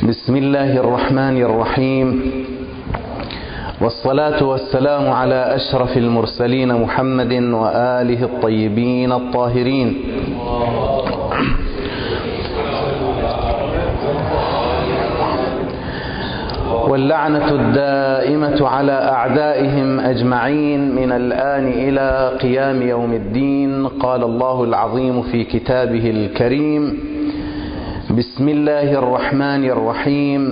بسم الله الرحمن الرحيم. والصلاة والسلام على أشرف المرسلين محمد وآله الطيبين الطاهرين. واللعنة الدائمة على أعدائهم أجمعين من الآن إلى قيام يوم الدين. قال الله العظيم في كتابه الكريم بسم الله الرحمن الرحيم.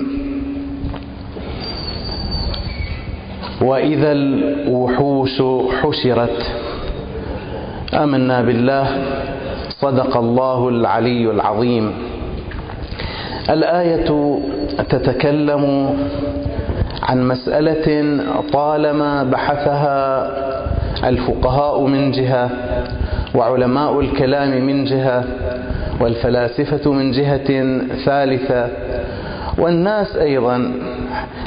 وإذا الوحوش حشرت آمنا بالله صدق الله العلي العظيم. الآية تتكلم عن مسألة طالما بحثها الفقهاء من جهة وعلماء الكلام من جهة والفلاسفة من جهة ثالثة والناس أيضا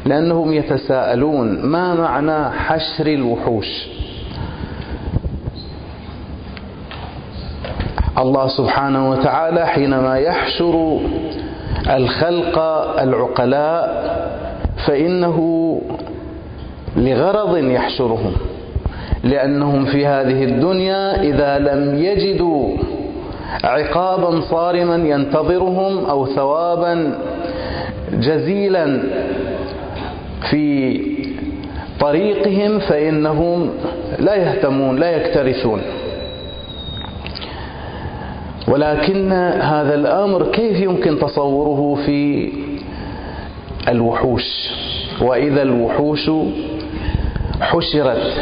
لأنهم يتساءلون ما معنى حشر الوحوش. الله سبحانه وتعالى حينما يحشر الخلق العقلاء فإنه لغرض يحشرهم. لأنهم في هذه الدنيا إذا لم يجدوا عقابا صارما ينتظرهم أو ثوابا جزيلا في طريقهم فإنهم لا يهتمون لا يكترثون. ولكن هذا الأمر كيف يمكن تصوره في الوحوش؟ وإذا الوحوش حشرت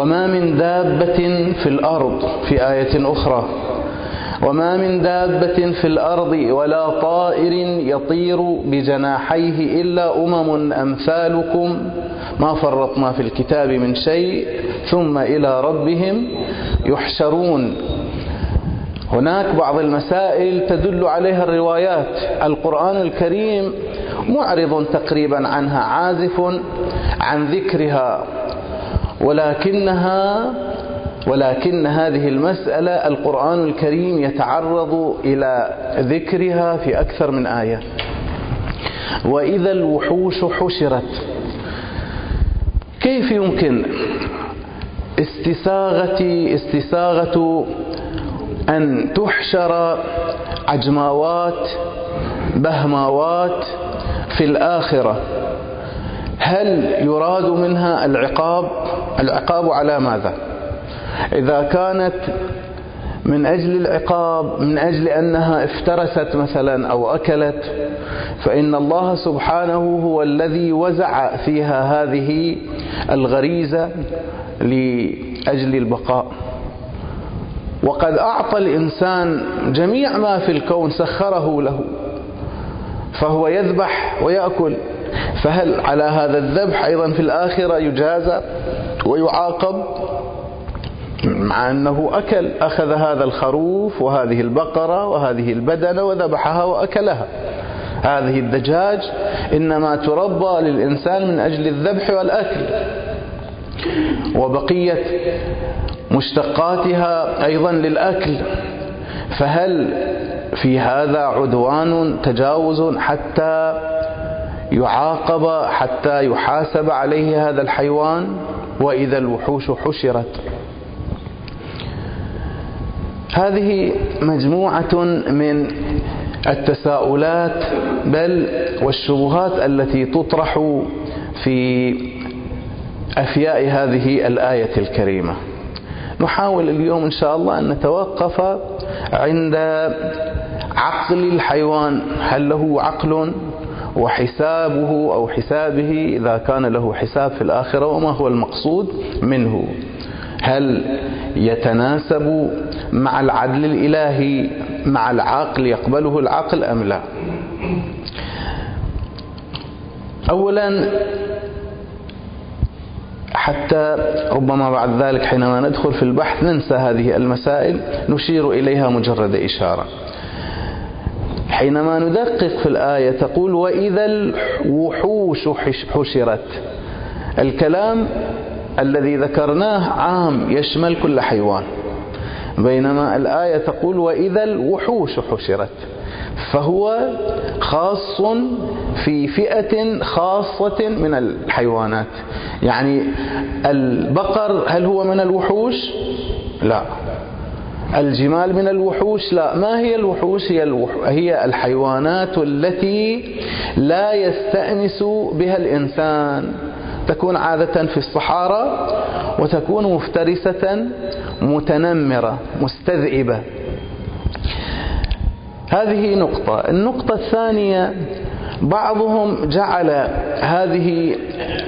وما من دابة في الأرض في آية أخرى وما من دابة في الأرض ولا طائر يطير بجناحيه إلا أمم أمثالكم ما فرطنا في الكتاب من شيء ثم إلى ربهم يحشرون. هناك بعض المسائل تدل عليها الروايات. القرآن الكريم معرض تقريبا عنها عازف عن ذكرها. ولكنها ولكن هذه المسألة القرآن الكريم يتعرض إلى ذكرها في أكثر من آية. وإذا الوحوش حشرت. كيف يمكن استساغة استساغة أن تحشر عجماوات بهماوات في الآخرة؟ هل يراد منها العقاب؟ العقاب على ماذا؟ إذا كانت من أجل العقاب من أجل أنها افترست مثلا أو أكلت فإن الله سبحانه هو الذي وزع فيها هذه الغريزة لأجل البقاء. وقد أعطى الإنسان جميع ما في الكون سخره له فهو يذبح ويأكل. فهل على هذا الذبح أيضا في الآخرة يجازى ويعاقب مع أنه أكل أخذ هذا الخروف وهذه البقرة وهذه البدنة وذبحها وأكلها. هذه الدجاج إنما تربى للإنسان من أجل الذبح والأكل. وبقية مشتقاتها أيضا للأكل. فهل في هذا عدوان تجاوز حتى يعاقب حتى يحاسب عليه هذا الحيوان وإذا الوحوش حشرت. هذه مجموعة من التساؤلات بل والشبهات التي تطرح في أفياء هذه الآية الكريمة. نحاول اليوم إن شاء الله أن نتوقف عند عقل الحيوان. هل له عقل؟ وحسابه أو حسابه إذا كان له حساب في الآخرة وما هو المقصود منه. هل يتناسب مع العدل الإلهي مع العقل يقبله العقل أم لا؟ أولا حتى ربما بعد ذلك حينما ندخل في البحث ننسى هذه المسائل نشير إليها مجرد إشارة. حينما ندقق في الآية تقول وإذا الوحوش حشرت. الكلام الذي ذكرناه عام يشمل كل حيوان. بينما الآية تقول وإذا الوحوش حشرت. فهو خاص في فئة خاصة من الحيوانات. يعني البقر هل هو من الوحوش؟ لا. الجمال من الوحوش؟ لا. ما هي الوحوش؟ هي, الوح... هي الحيوانات التي لا يستأنس بها الإنسان. تكون عادة في الصحارى وتكون مفترسة متنمرة مستذئبة. هذه نقطة. النقطة الثانية بعضهم جعل هذه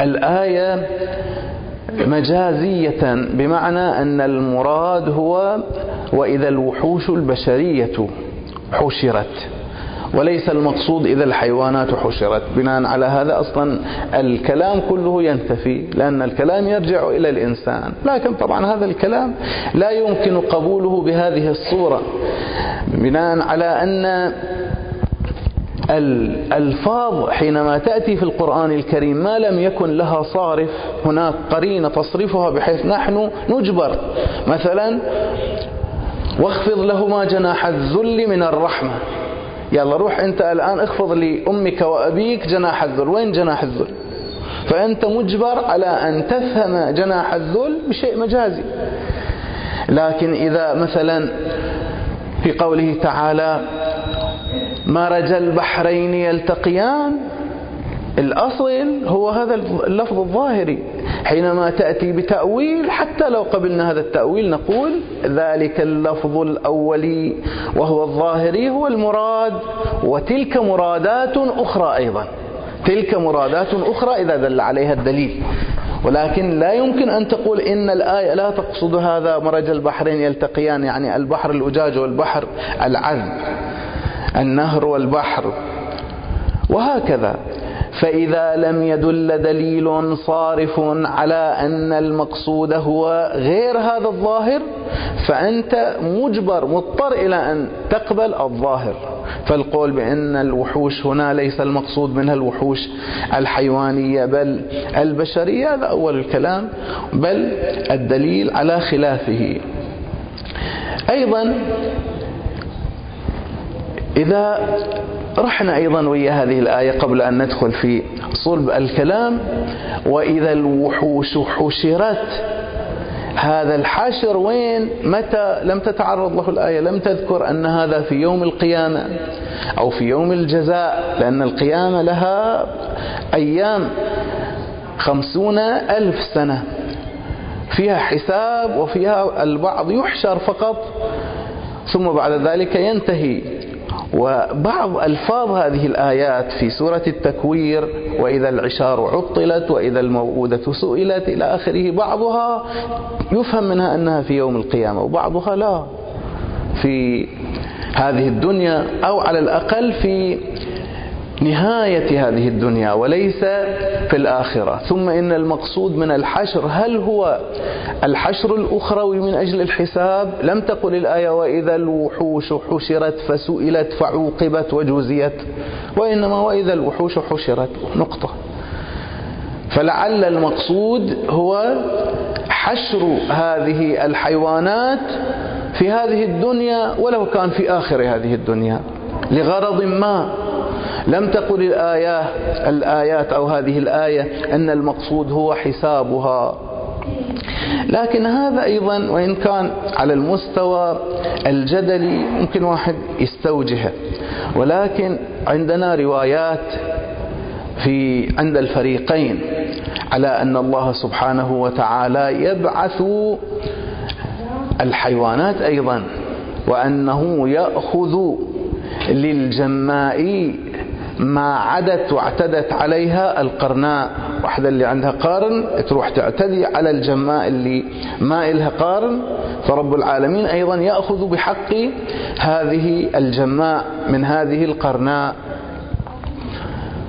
الآية مجازية بمعنى أن المراد هو وإذا الوحوش البشرية حشرت. وليس المقصود إذا الحيوانات حشرت. بناء على هذا أصلا الكلام كله ينتفي لأن الكلام يرجع إلى الإنسان. لكن طبعا هذا الكلام لا يمكن قبوله بهذه الصورة. بناء على أن الألفاظ حينما تأتي في القرآن الكريم ما لم يكن لها صارف هناك قرينة تصرفها بحيث نحن نجبر. مثلا واخفض لهما جناح الذل من الرحمة. يلا روح أنت الآن اخفض لأمك وأبيك جناح الذل. وين جناح الذل؟ فأنت مجبر على أن تفهم جناح الذل بشيء مجازي. لكن إذا مثلا في قوله تعالى مرج البحرين يلتقيان. الأصل هو هذا اللفظ الظاهري. حينما تأتي بتأويل حتى لو قبلنا هذا التأويل نقول ذلك اللفظ الأولي وهو الظاهري هو المراد. وتلك مرادات أخرى أيضا. تلك مرادات أخرى إذا دل عليها الدليل. ولكن لا يمكن أن تقول إن الآية لا تقصد هذا مرج البحرين يلتقيان يعني البحر الأجاج والبحر العذب. النهر والبحر. وهكذا. فإذا لم يدل دليل صارف على أن المقصود هو غير هذا الظاهر فأنت مجبر مضطر إلى أن تقبل الظاهر. فالقول بأن الوحوش هنا ليس المقصود منها الوحوش الحيوانية بل البشرية هذا أول الكلام. بل الدليل على خلافه. أيضا إذا رحنا أيضا ويا هذه الآية قبل أن ندخل في صلب الكلام وإذا الوحوش حشرت هذا الحشر وين؟ متى؟ لم تتعرض له الآية لم تذكر أن هذا في يوم القيامة أو في يوم الجزاء لأن القيامة لها أيام خمسون ألف سنة. فيها حساب وفيها البعض يحشر فقط ثم بعد ذلك ينتهي. وبعض ألفاظ هذه الآيات في سورة التكوير وإذا العشار عطلت وإذا الموءودة سئلت إلى آخره بعضها يفهم منها أنها في يوم القيامة وبعضها لا. في هذه الدنيا أو على الأقل في نهاية هذه الدنيا وليس في الآخرة. ثم إن المقصود من الحشر هل هو الحشر الأخروي من أجل الحساب؟ لم تقل الآية وإذا الوحوش حشرت فسئلت فعوقبت وجزيت وإنما وإذا الوحوش حشرت. نقطة. فلعل المقصود هو حشر هذه الحيوانات في هذه الدنيا ولو كان في آخر هذه الدنيا لغرض ما؟ لم تقل الآية الآيات أو هذه الآية أن المقصود هو حسابها. لكن هذا أيضا وإن كان على المستوى الجدلي ممكن واحد يستوجهه. ولكن عندنا روايات في عند الفريقين على أن الله سبحانه وتعالى يبعث الحيوانات أيضا وأنه يأخذ للجماء ما عدت واعتدت عليها القرناء. واحدة اللي عندها قارن تروح تعتدي على الجماء اللي ما إلها قارن. فرب العالمين أيضا يأخذ بحق هذه الجماء من هذه القرناء.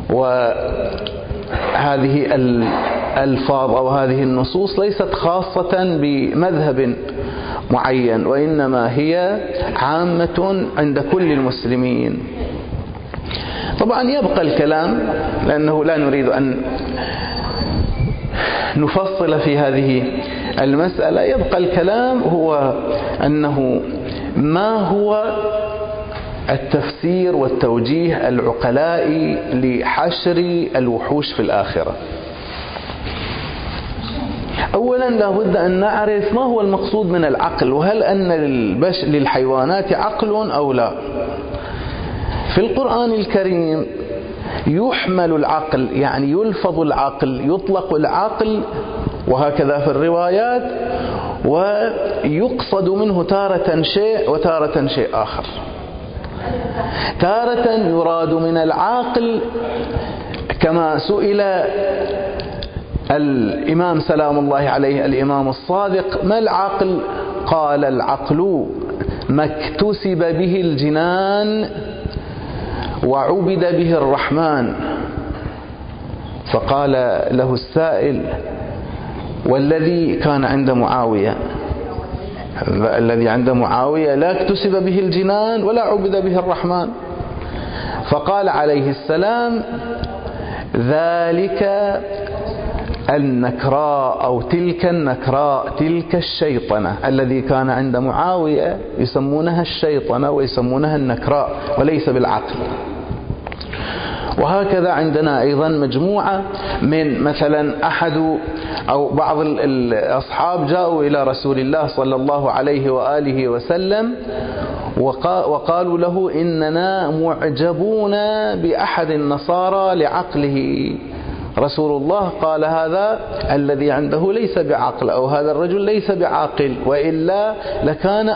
وهذه الألفاظ أو هذه النصوص ليست خاصة بمذهب معين وإنما هي عامة عند كل المسلمين. طبعا يبقى الكلام لأنه لا نريد أن نفصل في هذه المسألة. يبقى الكلام هو أنه ما هو التفسير والتوجيه العقلائي لحشر الوحوش في الآخرة؟ أولا لابد أن نعرف ما هو المقصود من العقل وهل أن للحيوانات عقل أو لا؟ في القرآن الكريم يحمل العقل يعني يلفظ العقل يطلق العقل وهكذا في الروايات ويقصد منه تارة شيء وتارة شيء آخر. تارة يراد من العاقل كما سئل الإمام سلام الله عليه الإمام الصادق ما العقل؟ قال العقل ما اكتسب به الجنان وعبد به الرحمن. فقال له السائل والذي كان عند معاوية؟ الذي عند معاوية لا اكتسب به الجنان ولا عبد به الرحمن. فقال عليه السلام ذلك النكراء أو تلك النكراء تلك الشيطنة الذي كان عند معاوية يسمونها الشيطنة ويسمونها النكراء وليس بالعقل. وهكذا عندنا أيضا مجموعة من مثلا أحد أو بعض الأصحاب جاءوا إلى رسول الله صلى الله عليه وآله وسلم وقالوا له إننا معجبون بأحد النصارى لعقله. رسول الله قال هذا الذي عنده ليس بعقل أو هذا الرجل ليس بعاقل وإلا لكان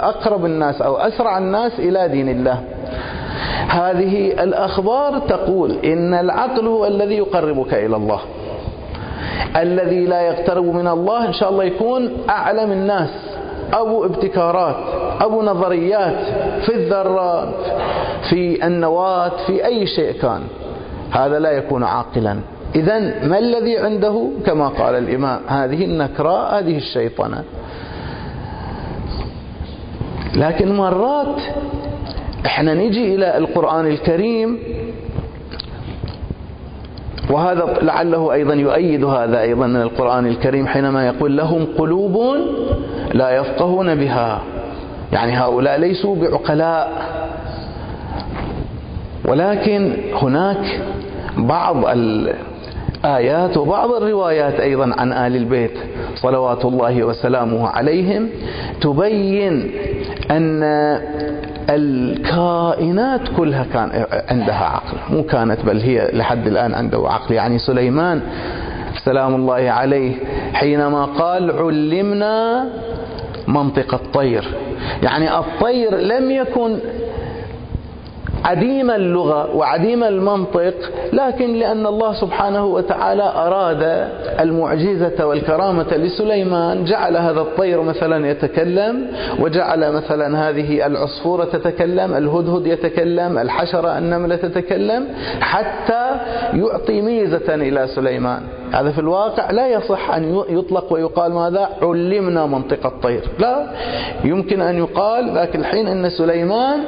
أقرب الناس أو أسرع الناس إلى دين الله. هذه الأخبار تقول إن العقل هو الذي يقربك إلى الله. الذي لا يقترب من الله إن شاء الله يكون أعلم الناس أبو ابتكارات أبو نظريات في الذرات في النواة في أي شيء كان. هذا لا يكون عاقلا. إذا ما الذي عنده؟ كما قال الإمام هذه النكراء هذه الشيطنة. لكن مرات إحنا نجي إلى القرآن الكريم وهذا لعله أيضا يؤيد هذا أيضا من القرآن الكريم حينما يقول لهم قلوب لا يفقهون بها. يعني هؤلاء ليسوا بعقلاء ولكن هناك بعض الآيات وبعض الروايات أيضا عن آل البيت صلوات الله وسلامه عليهم تبين أن الكائنات كلها كان عندها عقل. مو كانت بل هي لحد الآن عنده عقل. يعني سليمان سلام الله عليه حينما قال علمنا منطق الطير. يعني الطير لم يكن عديم اللغة وعديم المنطق لكن لأن الله سبحانه وتعالى أراد المعجزة والكرامة لسليمان جعل هذا الطير مثلا يتكلم وجعل مثلا هذه العصفورة تتكلم الهدهد يتكلم الحشرة النملة تتكلم حتى يعطي ميزة إلى سليمان. هذا في الواقع لا يصح أن يطلق ويقال ماذا؟ علمنا منطق الطير. لا يمكن أن يقال ذاك الحين أن سليمان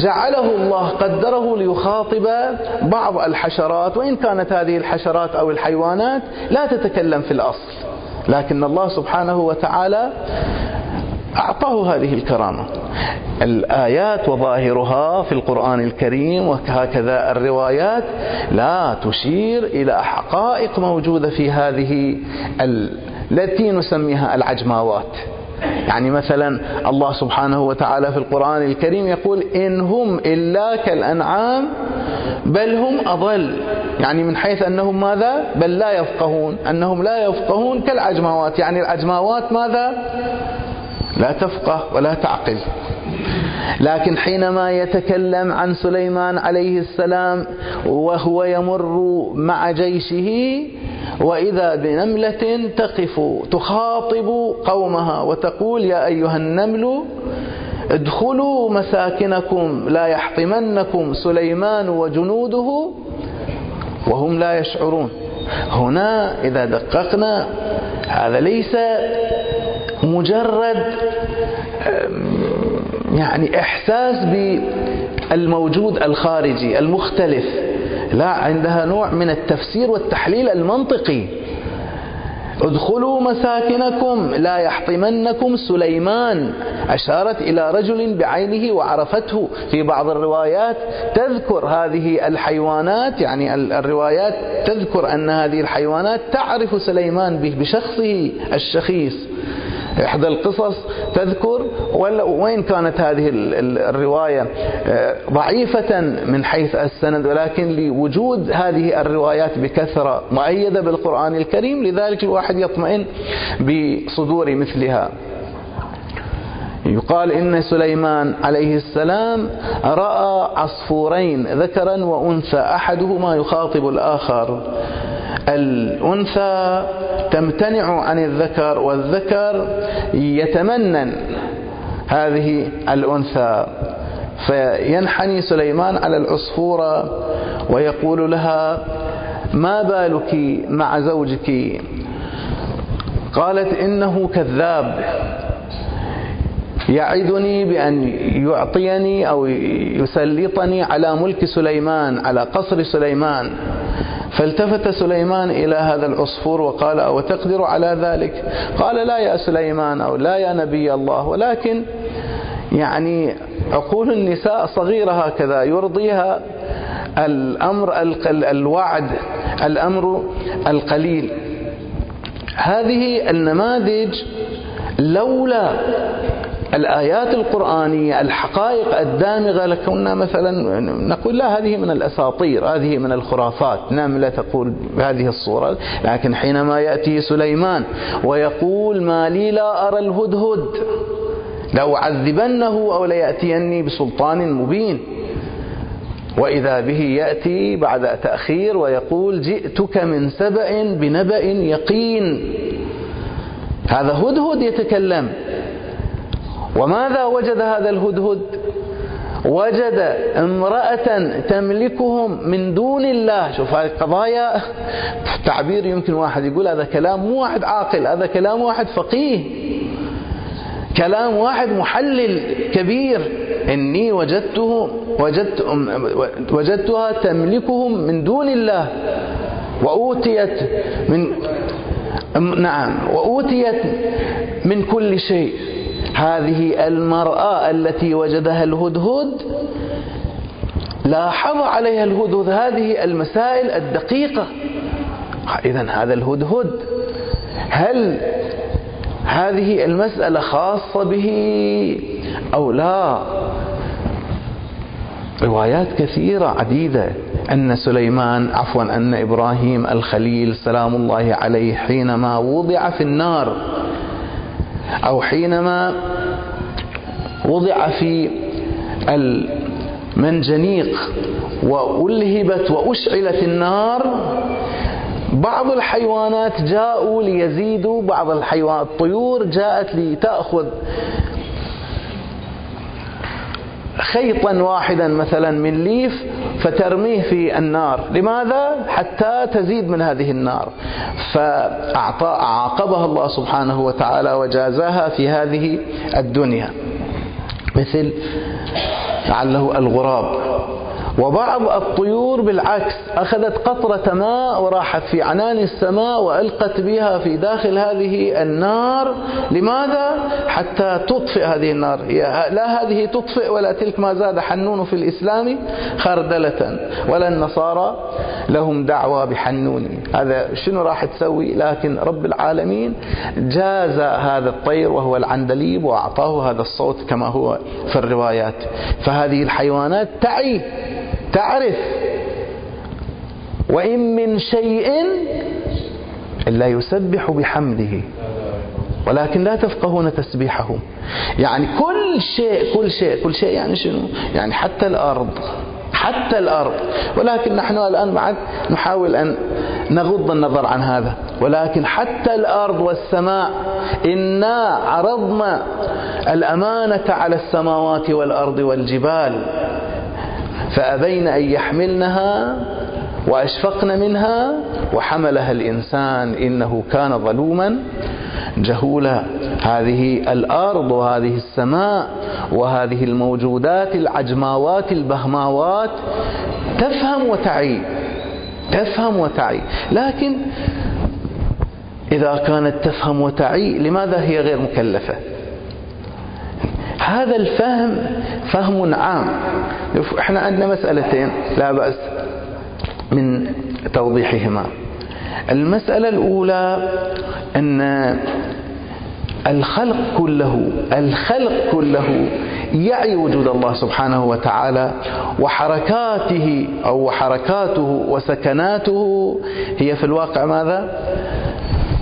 جعله الله قدره ليخاطب بعض الحشرات. وإن كانت هذه الحشرات أو الحيوانات لا تتكلم في الأصل. لكن الله سبحانه وتعالى أعطاه هذه الكرامة. الآيات وظاهرها في القرآن الكريم وهكذا الروايات لا تشير إلى حقائق موجودة في هذه التي نسميها العجماوات. يعني مثلا الله سبحانه وتعالى في القرآن الكريم يقول إن هم إلا كالأنعام بل هم أضل. يعني من حيث أنهم ماذا؟ بل لا يفقهون. أنهم لا يفقهون كالعجماوات. يعني العجماوات ماذا؟ لا تفقه ولا تعقل. لكن حينما يتكلم عن سليمان عليه السلام وهو يمر مع جيشه وإذا بنملة تقف تخاطب قومها وتقول يا أيها النمل ادخلوا مساكنكم لا يحطمنكم سليمان وجنوده وهم لا يشعرون. هنا إذا دققنا هذا ليس مجرد يعني إحساس بالموجود الخارجي المختلف. لا عندها نوع من التفسير والتحليل المنطقي. ادخلوا مساكنكم لا يحطمنكم سليمان. أشارت إلى رجل بعينه وعرفته. في بعض الروايات تذكر هذه الحيوانات يعني الروايات تذكر أن هذه الحيوانات تعرف سليمان به بشخصه الشخيص. إحدى القصص تذكر وين كانت هذه الرواية؟ آه، ضعيفة من حيث السند ولكن لوجود هذه الروايات بكثرة مؤيدة بالقرآن الكريم لذلك الواحد يطمئن بصدور مثلها. يقال إن سليمان عليه السلام رأى عصفورين ذكرا وأنثى أحدهما يخاطب الآخر. الأنثى تمتنع عن الذكر والذكر يتمنن هذه الأنثى. فينحني سليمان على العصفورة ويقول لها ما بالك مع زوجك؟ قالت إنه كذاب. يعدني بأن يعطيني أو يسلطني على ملك سليمان على قصر سليمان. فالتفت سليمان إلى هذا العصفور وقال أو تقدر على ذلك؟ قال لا يا سليمان أو لا يا نبي الله. ولكن يعني عقول النساء صغيرة هكذا يرضيها الأمر الوعد الأمر القليل. هذه النماذج لولا الآيات القرآنية الحقائق الدامغة لكنا مثلا نقول لا هذه من الأساطير هذه من الخرافات. نعم لا تقول بهذه الصورة لكن حينما يأتي سليمان ويقول ما لي لا أرى الهدهد لأعذبنه أو ليأتيني بسلطان مبين. وإذا به يأتي بعد تأخير ويقول جئتك من سبأ بنبأ يقين. هذا هدهد يتكلم. وماذا وجد هذا الهدهد؟ وجد امرأة تملكهم من دون الله. شوف هذه القضايا تعبير يمكن واحد يقول هذا كلام مو واحد عاقل هذا كلام واحد فقيه. كلام واحد محلل كبير. إني وجدته وجدت وجدتها تملكهم من دون الله. وأوتيت من نعم وأوتيت من كل شيء. هذه المرأة التي وجدها الهدهد لاحظ عليها الهدهد. هذه المسائل الدقيقة. إذا هذا الهدهد هل هذه المسألة خاصة به أو لا؟ روايات كثيرة عديدة. أن سليمان عفوا أن إبراهيم الخليل سلام الله عليه حينما وضع في النار. أو حينما وضع في المنجنيق وألهبت وأشعلت النار بعض الحيوانات جاءوا ليزيدوا بعض الحيوانات الطيور جاءت لتأخذ خيطا واحدا مثلا من ليف فترميه في النار. لماذا؟ حتى تزيد من هذه النار. فأعطى عاقبها الله سبحانه وتعالى وجازاها في هذه الدنيا. مثل لعله الغراب. وبعض الطيور بالعكس أخذت قطرة ماء وراحت في عنان السماء وألقت بها في داخل هذه النار. لماذا؟ حتى تطفئ هذه النار. لا هذه تطفئ ولا تلك ما زاد حنون في الإسلام خردلة. ولا النصارى لهم دعوة بحنون. هذا شنو راح تسوي؟ لكن رب العالمين جاز هذا الطير وهو العندليب وأعطاه هذا الصوت كما هو في الروايات. فهذه الحيوانات تعي تعرف وإن من شيء إلا يسبح بحمده. ولكن لا تفقهون تسبيحهم يعني كل شيء كل شيء كل شيء يعني شنو؟ يعني حتى الأرض حتى الأرض. ولكن نحن الآن بعد نحاول أن نغض النظر عن هذا. ولكن حتى الأرض والسماء إنا عرضنا الأمانة على السماوات والأرض والجبال. فأبين أن يحملنها وأشفقن منها وحملها الإنسان إنه كان ظلوما جهولا. هذه الأرض وهذه السماء وهذه الموجودات العجماوات البهماوات تفهم وتعي تفهم وتعي. لكن إذا كانت تفهم وتعي لماذا هي غير مكلفة؟ هذا الفهم فهم عام. إحنا عندنا مسألتين لا بأس من توضيحهما. المسألة الأولى أن الخلق كله الخلق كله يعي وجود الله سبحانه وتعالى وحركاته أو حركاته وسكناته هي في الواقع ماذا؟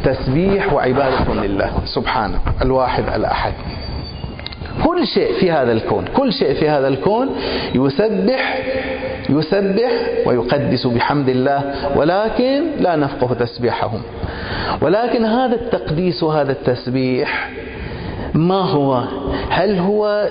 تسبيح وعبادة لله سبحانه الواحد الأحد. كل شيء في هذا الكون كل شيء في هذا الكون يسبح يسبح ويقدس بحمد الله ولكن لا نفقه تسبيحهم. ولكن هذا التقديس وهذا التسبيح ما هو؟ هل هو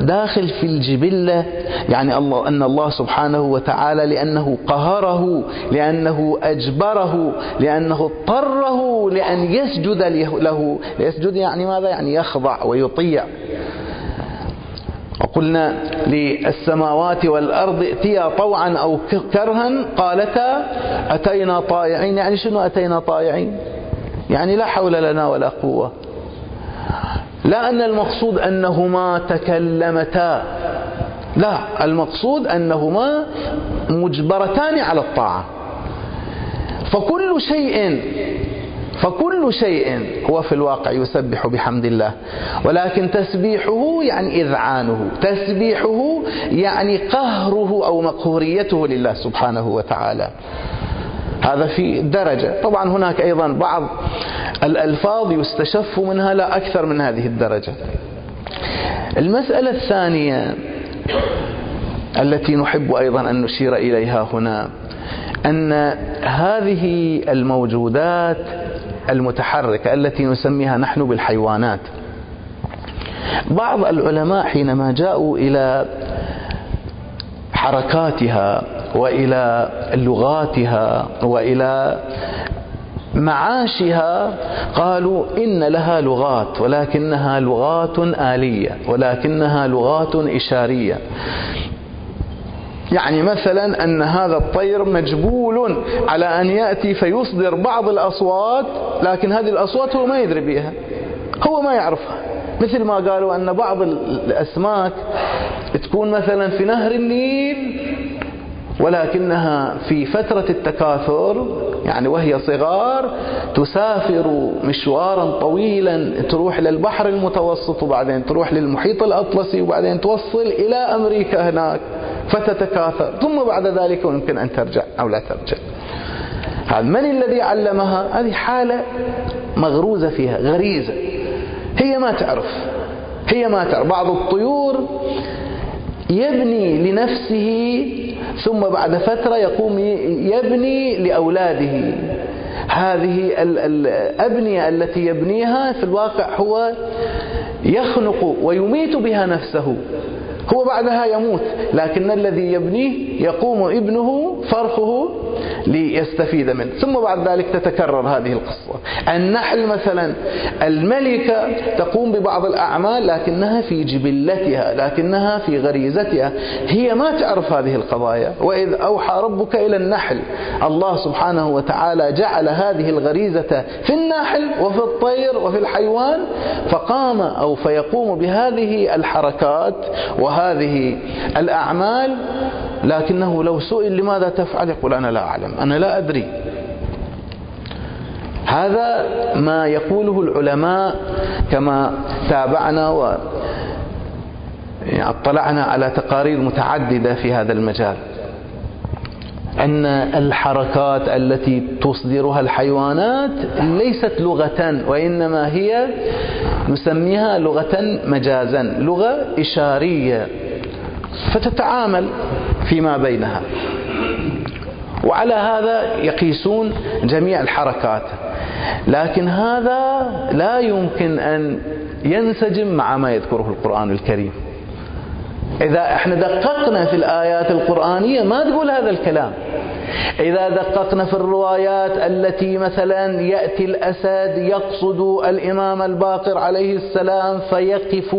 داخل في الجبلة؟ يعني الله أن الله سبحانه وتعالى لأنه قهره لأنه أجبره لأنه اضطره لأن يسجد له يسجد يعني ماذا؟ يعني يخضع ويطيع. وقلنا للسماوات والأرض ائتيا طوعا أو كرها قالتا أتينا طائعين يعني شنو أتينا طائعين؟ يعني لا حول لنا ولا قوة. لا أن المقصود أنهما تكلمتا. لا المقصود أنهما مجبرتان على الطاعة. فكل شيء فكل شيء هو في الواقع يسبح بحمد الله. ولكن تسبيحه يعني إذعانه. تسبيحه يعني قهره أو مقهوريته لله سبحانه وتعالى. هذا في درجة. طبعا هناك أيضا بعض الألفاظ يستشف منها لا أكثر من هذه الدرجة. المسألة الثانية التي نحب أيضا أن نشير إليها هنا أن هذه الموجودات المتحركة التي نسميها نحن بالحيوانات. بعض العلماء حينما جاءوا إلى حركاتها وإلى لغاتها وإلى معاشها قالوا إن لها لغات ولكنها لغات آلية ولكنها لغات إشارية. يعني مثلا أن هذا الطير مجبول على أن يأتي فيصدر بعض الأصوات لكن هذه الأصوات هو ما يدري بها هو ما يعرفها. مثل ما قالوا أن بعض الأسماك تكون مثلا في نهر النيل ولكنها في فترة التكاثر يعني وهي صغار تسافر مشوارا طويلا تروح للبحر المتوسط وبعدين تروح للمحيط الأطلسي وبعدين توصل إلى أمريكا هناك. فتتكاثر. ثم بعد ذلك يمكن أن ترجع أو لا ترجع. من الذي علمها؟ هذه حالة مغروزة فيها غريزة. هي ما تعرف. هي ما تعرف. بعض الطيور يبني لنفسه ثم بعد فترة يقوم يبني لأولاده. هذه الأبنية التي يبنيها في الواقع هو يخنق ويميت بها نفسه. هو بعدها يموت لكن الذي يبنيه يقوم ابنه فرخه ليستفيد منه. ثم بعد ذلك تتكرر هذه القصة. النحل مثلا الملكة تقوم ببعض الأعمال لكنها في جبلتها لكنها في غريزتها. هي ما تعرف هذه القضايا. وإذ أوحى ربك إلى النحل. الله سبحانه وتعالى جعل هذه الغريزة في النحل وفي الطير وفي الحيوان فقام أو فيقوم بهذه الحركات وهذه الأعمال. لكنه لو سئل لماذا تفعل؟ يقول أنا لا أعلم. أنا لا أدري. هذا ما يقوله العلماء كما تابعنا و يعني اطلعنا على تقارير متعددة في هذا المجال. أن الحركات التي تصدرها الحيوانات ليست لغة وإنما هي نسميها لغة مجازا لغة إشارية فتتعامل فيما بينها. وعلى هذا يقيسون جميع الحركات. لكن هذا لا يمكن أن ينسجم مع ما يذكره القرآن الكريم. إذا إحنا دققنا في الآيات القرآنية ما تقول هذا الكلام. إذا دققنا في الروايات التي مثلا يأتي الأسد يقصد الإمام الباقر عليه السلام فيقف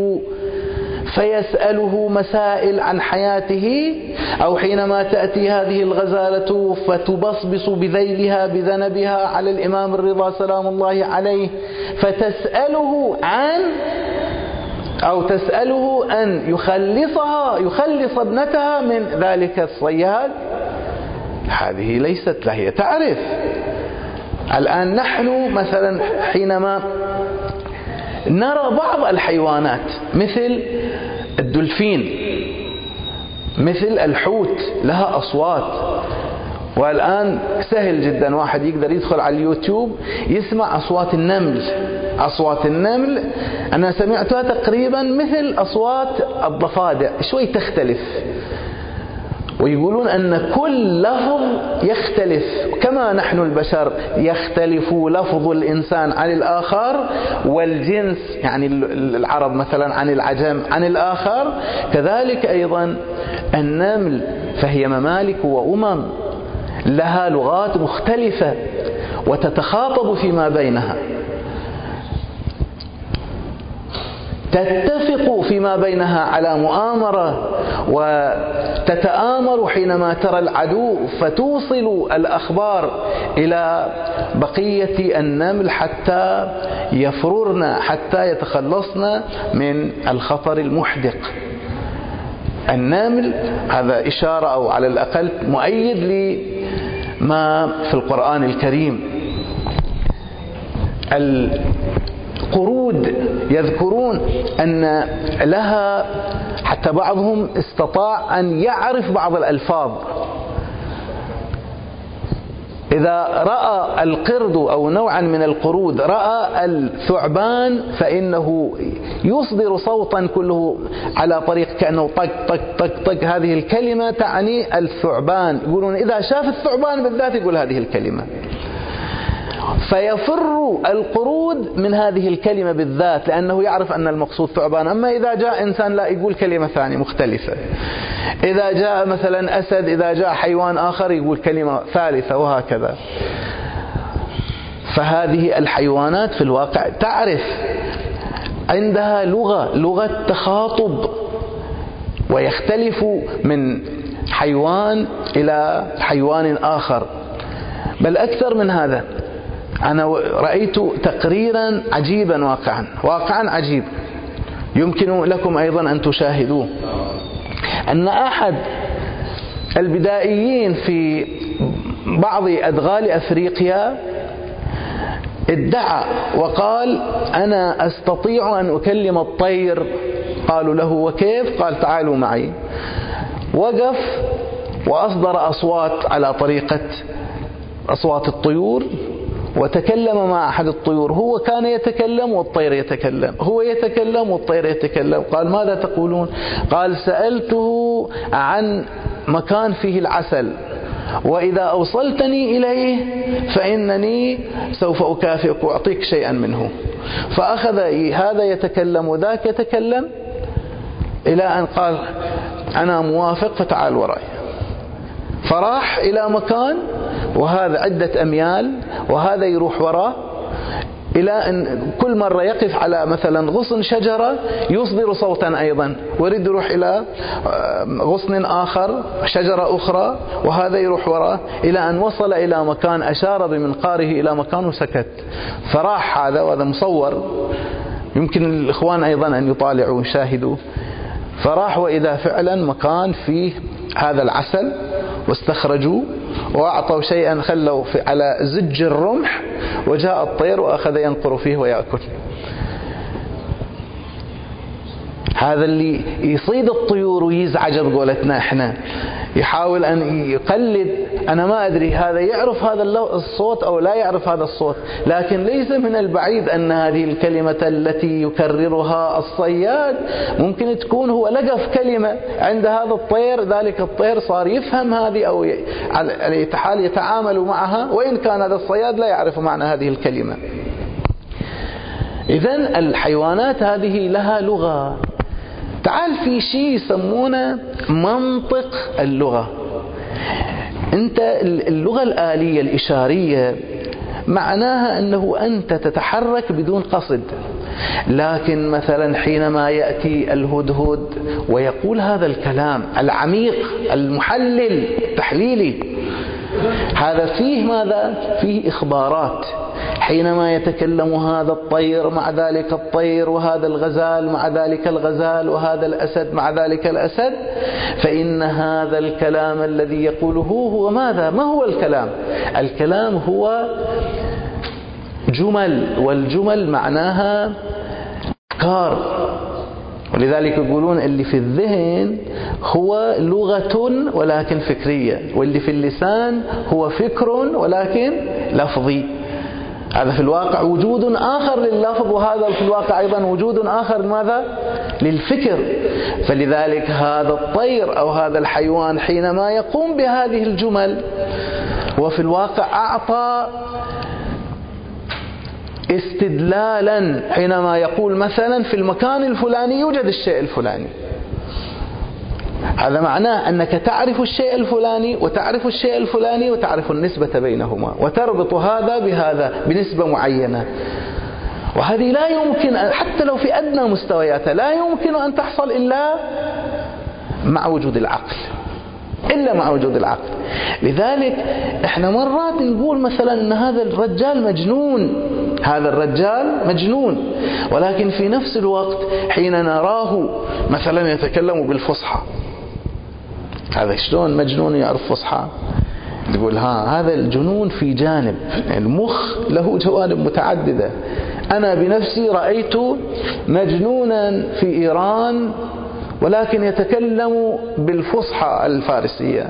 فيسأله مسائل عن حياته أو حينما تأتي هذه الغزالة فتبصبص بذيلها بذنبها على الإمام الرضا سلام الله عليه فتسأله عن أو تسأله أن يخلصها يخلص ابنتها من ذلك الصياد. هذه ليست لا هي تعرف. الآن نحن مثلا حينما نرى بعض الحيوانات مثل الدلفين مثل الحوت لها أصوات. والآن سهل جدا واحد يقدر يدخل على اليوتيوب يسمع أصوات النمل. أصوات النمل أنا سمعتها تقريبا مثل أصوات الضفادع شوي تختلف. ويقولون أن كل لفظ يختلف. كما نحن البشر يختلف لفظ الإنسان عن الآخر والجنس يعني العرب مثلا عن العجم عن الآخر. كذلك أيضا النمل فهي ممالك وأمم لها لغات مختلفة وتتخاطب فيما بينها. تتفق فيما بينها على مؤامرة وتتآمر حينما ترى العدو فتوصل الأخبار إلى بقية النمل حتى يفررن حتى يتخلصن من الخطر المحدق. النمل هذا إشارة أو على الأقل مؤيد لما في القرآن الكريم. القرود يذكرون أن لها حتى بعضهم استطاع أن يعرف بعض الألفاظ. إذا رأى القرد أو نوعا من القرود رأى الثعبان فإنه يصدر صوتا كله على طريق كأنه طق طق طق طق. هذه الكلمة تعني الثعبان. يقولون إذا شاف الثعبان بالذات يقول هذه الكلمة. فيفر القرود من هذه الكلمة بالذات لأنه يعرف أن المقصود ثعبان. أما إذا جاء إنسان لا يقول كلمة ثانية مختلفة. إذا جاء مثلا أسد إذا جاء حيوان آخر يقول كلمة ثالثة وهكذا. فهذه الحيوانات في الواقع تعرف عندها لغة لغة تخاطب ويختلف من حيوان إلى حيوان آخر. بل أكثر من هذا. أنا رأيت تقريرا عجيبا واقعا واقعا عجيب. يمكن لكم أيضا أن تشاهدوه. أن أحد البدائيين في بعض أدغال أفريقيا ادعى وقال أنا أستطيع أن أكلم الطير. قالوا له وكيف؟ قال تعالوا معي. وقف وأصدر أصوات على طريقة أصوات الطيور. وتكلم مع أحد الطيور هو كان يتكلم والطير يتكلم هو يتكلم والطير يتكلم. قال ماذا تقولون؟ قال سألته عن مكان فيه العسل وإذا أوصلتني إليه فإنني سوف أكافئك وأعطيك شيئا منه. فأخذ هذا يتكلم وذاك يتكلم إلى أن قال أنا موافق فتعال وراي. فراح إلى مكان وهذا عدة أميال وهذا يروح وراه إلى أن كل مرة يقف على مثلا غصن شجرة يصدر صوتا أيضا ويريد يروح إلى آه، غصن آخر شجرة أخرى وهذا يروح وراه إلى أن وصل إلى مكان أشار بمنقاره إلى مكان وسكت. فراح هذا وهذا مصور. يمكن الإخوان أيضا أن يطالعوا ويشاهدوا. فراح وإذا فعلا مكان فيه هذا العسل واستخرجوا. وأعطوا شيئا خلوا على زج الرمح وجاء الطير وأخذ ينقر فيه ويأكل. هذا اللي يصيد الطيور ويزعج بقولتنا إحنا. يحاول أن يقلد. أنا ما أدري هذا يعرف هذا الصوت أو لا يعرف هذا الصوت. لكن ليس من البعيد أن هذه الكلمة التي يكررها الصياد ممكن تكون هو لقف كلمة عند هذا الطير. ذلك الطير صار يفهم هذه أو على حال يتعامل معها. وإن كان هذا الصياد لا يعرف معنى هذه الكلمة. إذا الحيوانات هذه لها لغة. تعال في شيء يسمونه منطق اللغة. انت اللغة الآلية الإشارية معناها أنه أنت تتحرك بدون قصد. لكن مثلا حينما يأتي الهدهد ويقول هذا الكلام العميق المحلل التحليلي هذا فيه ماذا؟ فيه إخبارات. حينما يتكلم هذا الطير مع ذلك الطير وهذا الغزال مع ذلك الغزال وهذا الأسد مع ذلك الأسد فإن هذا الكلام الذي يقوله هو ماذا؟ ما هو الكلام؟ الكلام هو جمل والجمل معناها كار. ولذلك يقولون اللي في الذهن هو لغة ولكن فكرية واللي في اللسان هو فكر ولكن لفظي. هذا في الواقع وجود آخر لللفظ وهذا في الواقع أيضا وجود آخر لماذا؟ للفكر فلذلك هذا الطير أو هذا الحيوان حينما يقوم بهذه الجمل وفي الواقع أعطى استدلالا حينما يقول مثلا في المكان الفلاني يوجد الشيء الفلاني هذا معناه أنك تعرف الشيء الفلاني وتعرف الشيء الفلاني وتعرف النسبة بينهما وتربط هذا بهذا بنسبة معينة. وهذه لا يمكن حتى لو في أدنى مستوياتها لا يمكن أن تحصل إلا مع وجود العقل. إلا مع وجود العقل. لذلك إحنا مرات نقول مثلا إن هذا الرجال مجنون. هذا الرجال مجنون. ولكن في نفس الوقت حين نراه مثلا يتكلم بالفصحى هذا شلون مجنون يعرف فصحى؟ تقول ها هذا الجنون في جانب المخ له جوانب متعددة. أنا بنفسي رأيت مجنونا في إيران ولكن يتكلم بالفصحى الفارسية.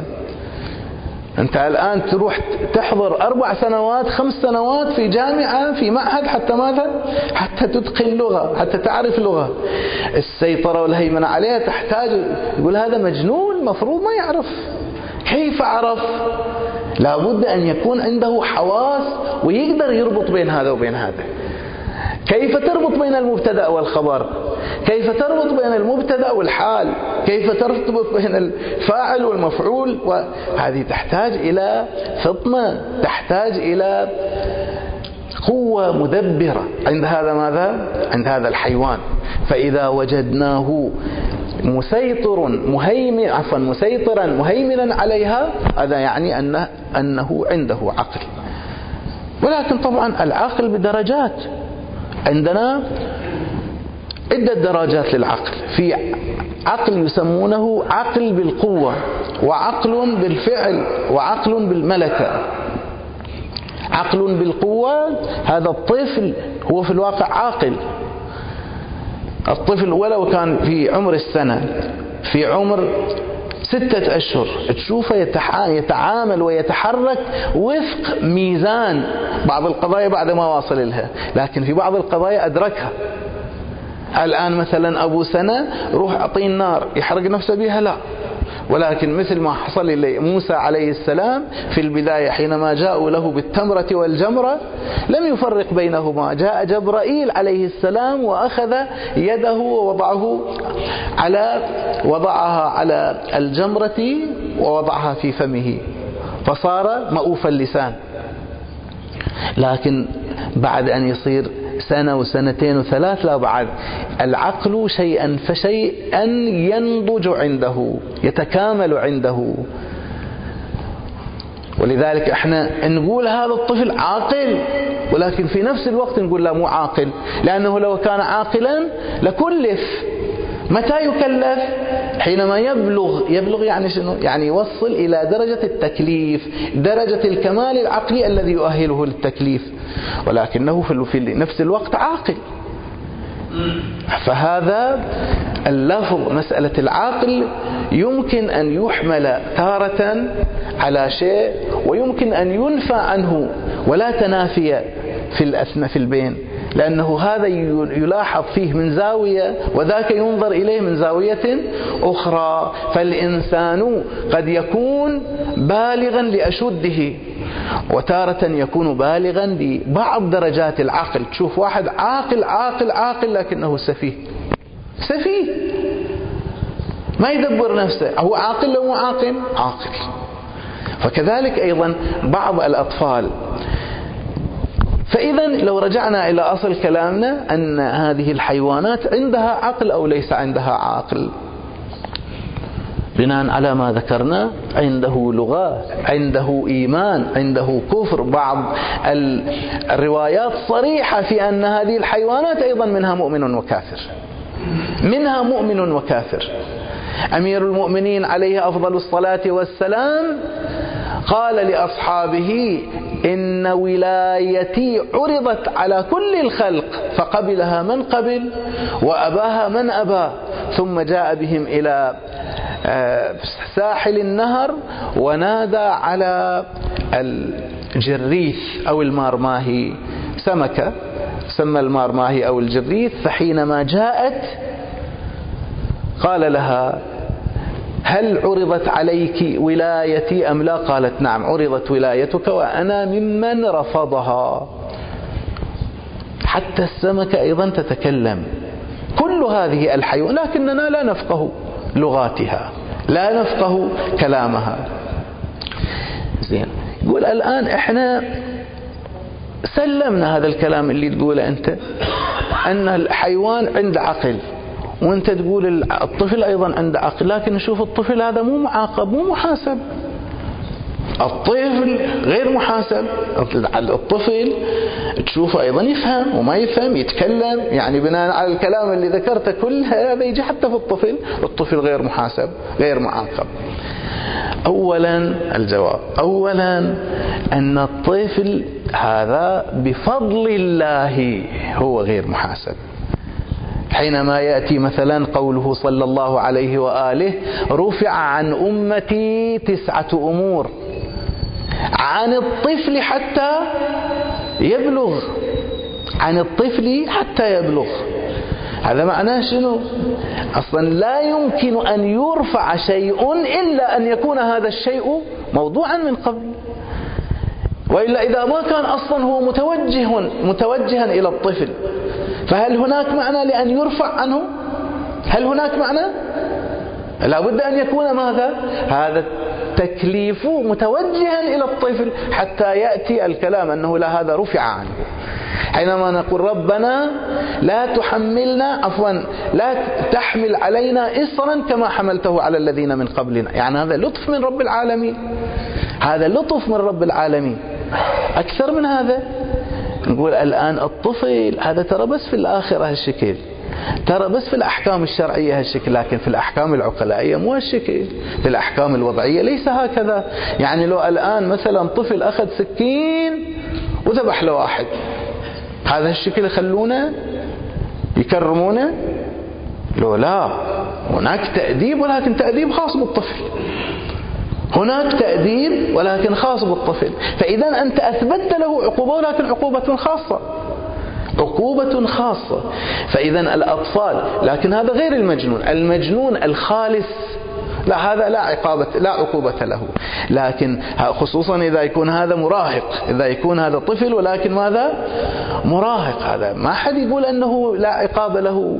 أنت الآن تروح تحضر أربع سنوات خمس سنوات في جامعة في معهد حتى ماذا؟ حتى تتقن لغة حتى تعرف لغة. السيطرة والهيمنة عليها تحتاج يقول هذا مجنون مفروض ما يعرف. كيف عرف؟ لابد أن يكون عنده حواس ويقدر يربط بين هذا وبين هذا. كيف تربط بين المبتدأ والخبر؟ كيف تربط بين المبتدأ والحال؟ كيف تربط بين الفاعل والمفعول؟ وهذه تحتاج إلى فطنة تحتاج إلى قوة مدبرة. عند هذا ماذا؟ عند هذا الحيوان. فإذا وجدناه مسيطر مهيمن عفوا مسيطرا مهيمنا عليها هذا يعني أنه, أنه عنده عقل. ولكن طبعا العقل بدرجات. عندنا عدة درجات للعقل. في عقل يسمونه عقل بالقوة وعقل بالفعل وعقل بالملكة. عقل بالقوة هذا الطفل هو في الواقع عاقل. الطفل ولو كان في عمر السنة في عمر ستة أشهر. تشوفه يتعامل ويتحرك وفق ميزان بعض القضايا بعد ما واصل لها لكن في بعض القضايا أدركها. الآن مثلا أبو سنة روح أعطيه النار يحرق نفسه بها؟ لا. ولكن مثل ما حصل لموسى عليه السلام في البداية حينما جاءوا له بالتمرة والجمرة لم يفرق بينهما. جاء جبرائيل عليه السلام وأخذ يده ووضعه على وضعها على الجمرة ووضعها في فمه. فصار مؤوف اللسان. لكن بعد أن يصير سنة وسنتين وثلاث لا بعد. العقل شيئا فشيئا ينضج عنده يتكامل عنده. ولذلك إحنا نقول هذا الطفل عاقل ولكن في نفس الوقت نقول لا مو عاقل. لأنه لو كان عاقلا لكلف. متى يكلف؟ حينما يبلغ يبلغ يعني شنو؟ يعني يوصل إلى درجة التكليف درجة الكمال العقلي الذي يؤهله للتكليف. ولكنه في نفس الوقت عاقل. فهذا اللفظ مسألة العقل يمكن أن يحمل تارة على شيء ويمكن أن ينفى عنه ولا تنافي في الأثنى في البين. لأنه هذا يلاحظ فيه من زاوية وذاك ينظر إليه من زاوية أخرى. فالإنسان قد يكون بالغا لأشده وتارة يكون بالغا لبعض درجات العقل. تشوف واحد عاقل عاقل عاقل لكنه سفيه. سفيه. ما يدبر نفسه. هو عاقل لو مو عاقل؟ عاقل. فكذلك أيضا بعض الأطفال فإذا لو رجعنا إلى أصل كلامنا أن هذه الحيوانات عندها عقل أو ليس عندها عقل. بناء على ما ذكرنا عنده لغة عنده إيمان عنده كفر. بعض الروايات صريحة في أن هذه الحيوانات أيضا منها مؤمن وكافر. منها مؤمن وكافر. أمير المؤمنين عليه أفضل الصلاة والسلام قال لأصحابه إن ولايتي عرضت على كل الخلق فقبلها من قبل وأباها من أبى ثم جاء بهم إلى آه، ساحل النهر ونادى على الجريث أو المارماهي سمكة سمى المارماهي أو الجريث فحينما جاءت قال لها هل عرضت عليك ولايتي أم لا؟ قالت نعم عرضت ولايتك وأنا ممن رفضها. حتى السمكة أيضا تتكلم. كل هذه الحيوان لكننا لا نفقه لغاتها لا نفقه كلامها. زين يقول الآن إحنا سلمنا هذا الكلام اللي تقوله أنت أن الحيوان عنده عقل. وانت تقول الطفل أيضا عنده عقل لكن نشوف الطفل هذا مو معاقب مو محاسب. الطفل غير محاسب. الطفل تشوفه أيضا يفهم وما يفهم يتكلم يعني بناء على الكلام اللي ذكرته كل هذا يجي حتى في الطفل الطفل غير محاسب غير معاقب. اولا الجواب. اولا أن الطفل هذا بفضل الله هو غير محاسب. حينما يأتي مثلا قوله صلى الله عليه وآله رفع عن أمتي تسعة أمور. عن الطفل حتى يبلغ. عن الطفل حتى يبلغ. هذا معناه شنو؟ أصلا لا يمكن أن يرفع شيء إلا أن يكون هذا الشيء موضوعا من قبل. وإلا إذا ما كان أصلا هو متوجه متوجها إلى الطفل فهل هناك معنى لأن يرفع عنه؟ هل هناك معنى؟ لا بد أن يكون ماذا؟ هذا التكليف متوجها إلى الطفل حتى يأتي الكلام أنه لا هذا رفع عنه. حينما نقول ربنا لا تحملنا عفوا لا تحمل علينا إصرا كما حملته على الذين من قبلنا. يعني هذا لطف من رب العالمين. هذا لطف من رب العالمين. أكثر من هذا؟ نقول الآن الطفل هذا ترى بس في الآخرة هالشكل. ترى بس في الأحكام الشرعية هالشكل لكن في الأحكام العقلائية مو هالشكل. في الأحكام الوضعية ليس هكذا. يعني لو الآن مثلا طفل أخذ سكين وذبح له واحد هذا الشكل يخلونه؟ يكرمونه؟ لو لا. هناك تأديب ولكن تأديب خاص بالطفل. هناك تأديب ولكن خاص بالطفل. فإذا أنت أثبتت له عقوبة ولكن عقوبة خاصة. عقوبة خاصة. فإذا الأطفال لكن هذا غير المجنون. المجنون الخالص لا هذا لا عقابة لا عقوبة له. لكن خصوصا إذا يكون هذا مراهق إذا يكون هذا طفل ولكن ماذا؟ مراهق هذا. ما حد يقول أنه لا عقاب له.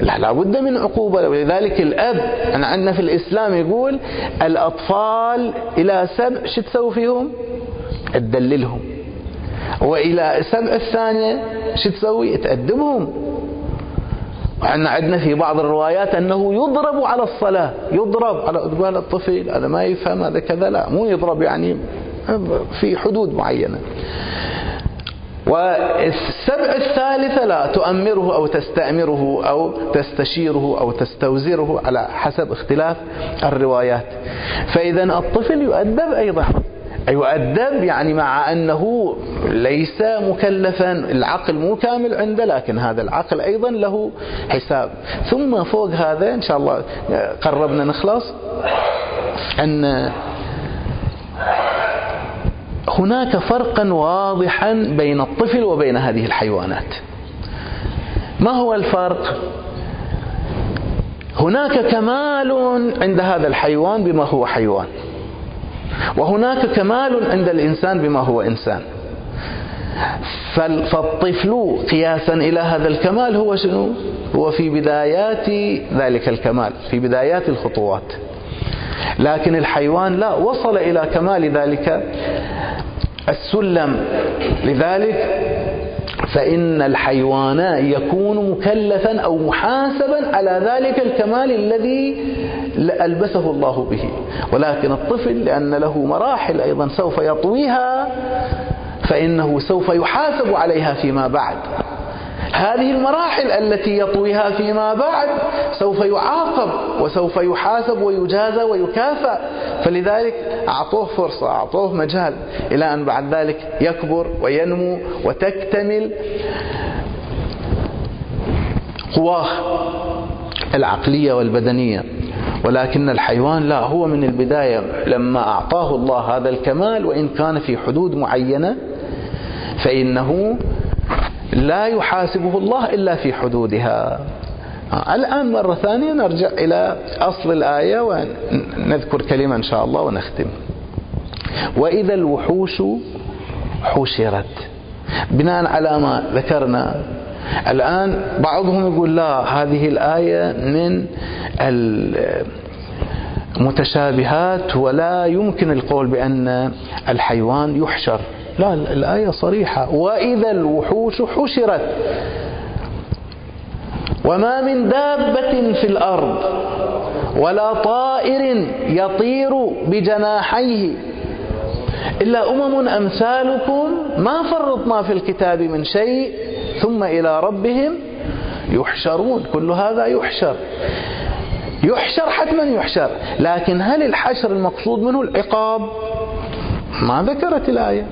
لا لابد من عقوبة. ولذلك الأب أنا عندنا في الإسلام يقول الأطفال إلى سبع شو تسوي فيهم؟ تدللهم. وإلى سبع الثانية شو تسوي؟ تأدبهم. وعندنا عندنا في بعض الروايات أنه يضرب على الصلاة. يضرب على تقول الطفل هذا ما يفهم هذا كذا لا مو يضرب يعني في حدود معينة. والسبع الثالثة لا تؤمره أو تستأمره أو تستشيره أو تستوزره على حسب اختلاف الروايات. فإذا الطفل يؤدب أيضا. يؤدب يعني مع أنه ليس مكلفا العقل مو كامل عنده لكن هذا العقل أيضا له حساب. ثم فوق هذا إن شاء الله قربنا نخلص أن هناك فرقا واضحا بين الطفل وبين هذه الحيوانات. ما هو الفرق؟ هناك كمال عند هذا الحيوان بما هو حيوان وهناك كمال عند الإنسان بما هو إنسان. فالطفل قياسا إلى هذا الكمال هو شنو؟ هو في بدايات ذلك الكمال في بدايات الخطوات. لكن الحيوان لا وصل إلى كمال ذلك. السلم لذلك فإن الحيوان يكون مكلفا أو محاسبا على ذلك الكمال الذي ألبسه الله به. ولكن الطفل لأن له مراحل أيضا سوف يطويها فإنه سوف يحاسب عليها فيما بعد. هذه المراحل التي يطويها فيما بعد سوف يعاقب وسوف يحاسب ويجازى ويكافأ. فلذلك أعطوه فرصة أعطوه مجال إلى أن بعد ذلك يكبر وينمو وتكتمل قواه العقلية والبدنية. ولكن الحيوان لا هو من البداية. لما أعطاه الله هذا الكمال وإن كان في حدود معينة فإنه لا يحاسبه الله إلا في حدودها. الآن مرة ثانية نرجع إلى أصل الآية ونذكر كلمة إن شاء الله ونختم. وإذا الوحوش حشرت. بناء على ما ذكرنا. الآن بعضهم يقول لا هذه الآية من المتشابهات ولا يمكن القول بأن الحيوان يحشر. لا الآية صريحة. وإذا الوحوش حشرت. وما من دابة في الأرض ولا طائر يطير بجناحيه. إلا أمم أمثالكم ما فرطنا في الكتاب من شيء ثم إلى ربهم يحشرون. كل هذا يحشر. يحشر حتما يحشر. لكن هل الحشر المقصود منه العقاب؟ ما ذكرت الآية.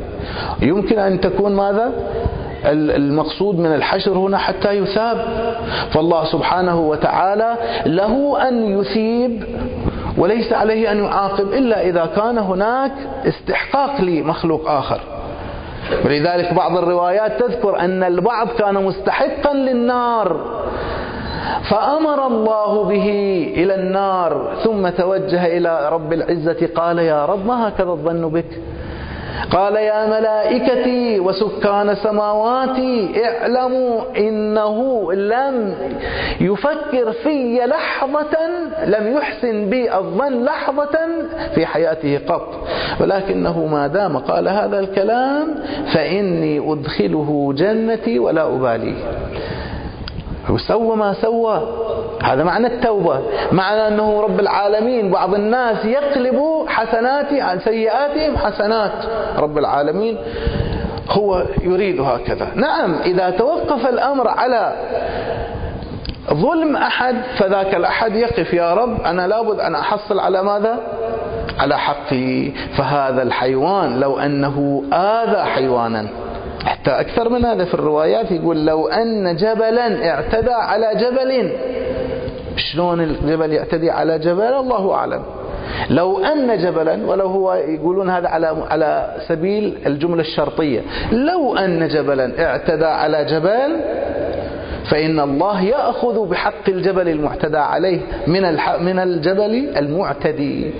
يمكن أن تكون ماذا؟ المقصود من الحشر هنا حتى يثاب. فالله سبحانه وتعالى له أن يثيب وليس عليه أن يعاقب إلا إذا كان هناك استحقاق لمخلوق آخر. ولذلك بعض الروايات تذكر أن البعض كان مستحقا للنار فأمر الله به إلى النار ثم توجه إلى رب العزة قال يا رب ما هكذا الظن بك؟ قال يا ملائكتي وسكان سماواتي اعلموا إنه لم يفكر في لحظة لم يحسن بي الظن لحظة في حياته قط. ولكنه ما دام قال هذا الكلام فإني أدخله جنتي ولا أبالي سوى ما سوى. هذا معنى التوبة معنى أنه رب العالمين بعض الناس يقلب حسنات عن سيئاتهم حسنات. رب العالمين هو يريد هكذا. نعم إذا توقف الأمر على ظلم أحد فذاك الأحد يقف يا رب أنا لابد أن أحصل على ماذا؟ على حقي. فهذا الحيوان لو أنه آذى حيوانا. حتى أكثر من هذا في الروايات يقول لو أن جبلا اعتدى على جبل شلون الجبل يعتدي على جبل؟ الله أعلم. لو أن جبلا ولو هو يقولون هذا على على سبيل الجملة الشرطية لو أن جبلا اعتدى على جبل فإن الله يأخذ بحق الجبل المعتدى عليه من من الجبل المعتدي.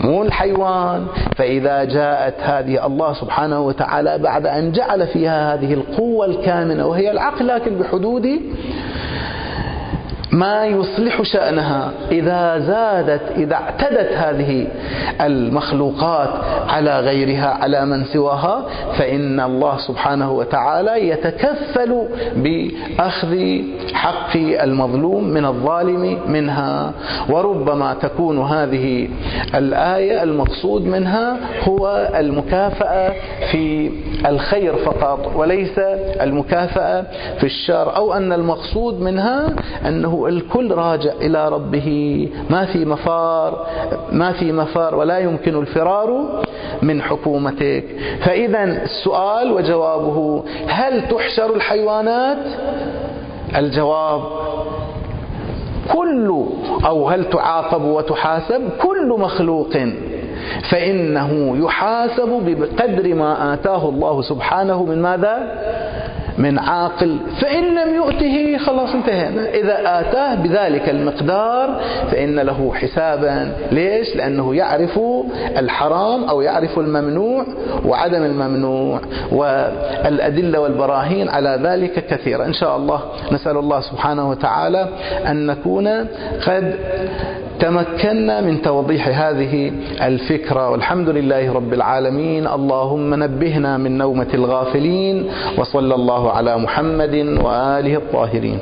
مو الحيوان. فإذا جاءت هذه الله سبحانه وتعالى بعد أن جعل فيها هذه القوة الكامنة وهي العقل لكن بحدود ما يصلح شأنها إذا زادت إذا اعتدت هذه المخلوقات على غيرها على من سواها فإن الله سبحانه وتعالى يتكفل بأخذ حق المظلوم من الظالم منها. وربما تكون هذه الآية المقصود منها هو المكافأة في الخير فقط وليس المكافأة في الشر أو أن المقصود منها أنه الكل راجع إلى ربه. ما في مفار ما في مفار ولا يمكن الفرار من حكومتك. فإذا السؤال وجوابه هل تحشر الحيوانات؟ الجواب كل أو هل تعاقب وتحاسب؟ كل مخلوق. فإنه يحاسب بقدر ما آتاه الله سبحانه من ماذا؟ من عاقل فإن لم يؤته خلاص انتهينا إذا آتاه بذلك المقدار فإن له حسابا. ليش؟ لأنه يعرف الحرام أو يعرف الممنوع وعدم الممنوع والأدلة والبراهين على ذلك كثيرة. إن شاء الله نسأل الله سبحانه وتعالى أن نكون قد تمكنا من توضيح هذه الفكرة والحمد لله رب العالمين. اللهم نبهنا من نومة الغافلين وصلى الله على محمد وآله الطاهرين.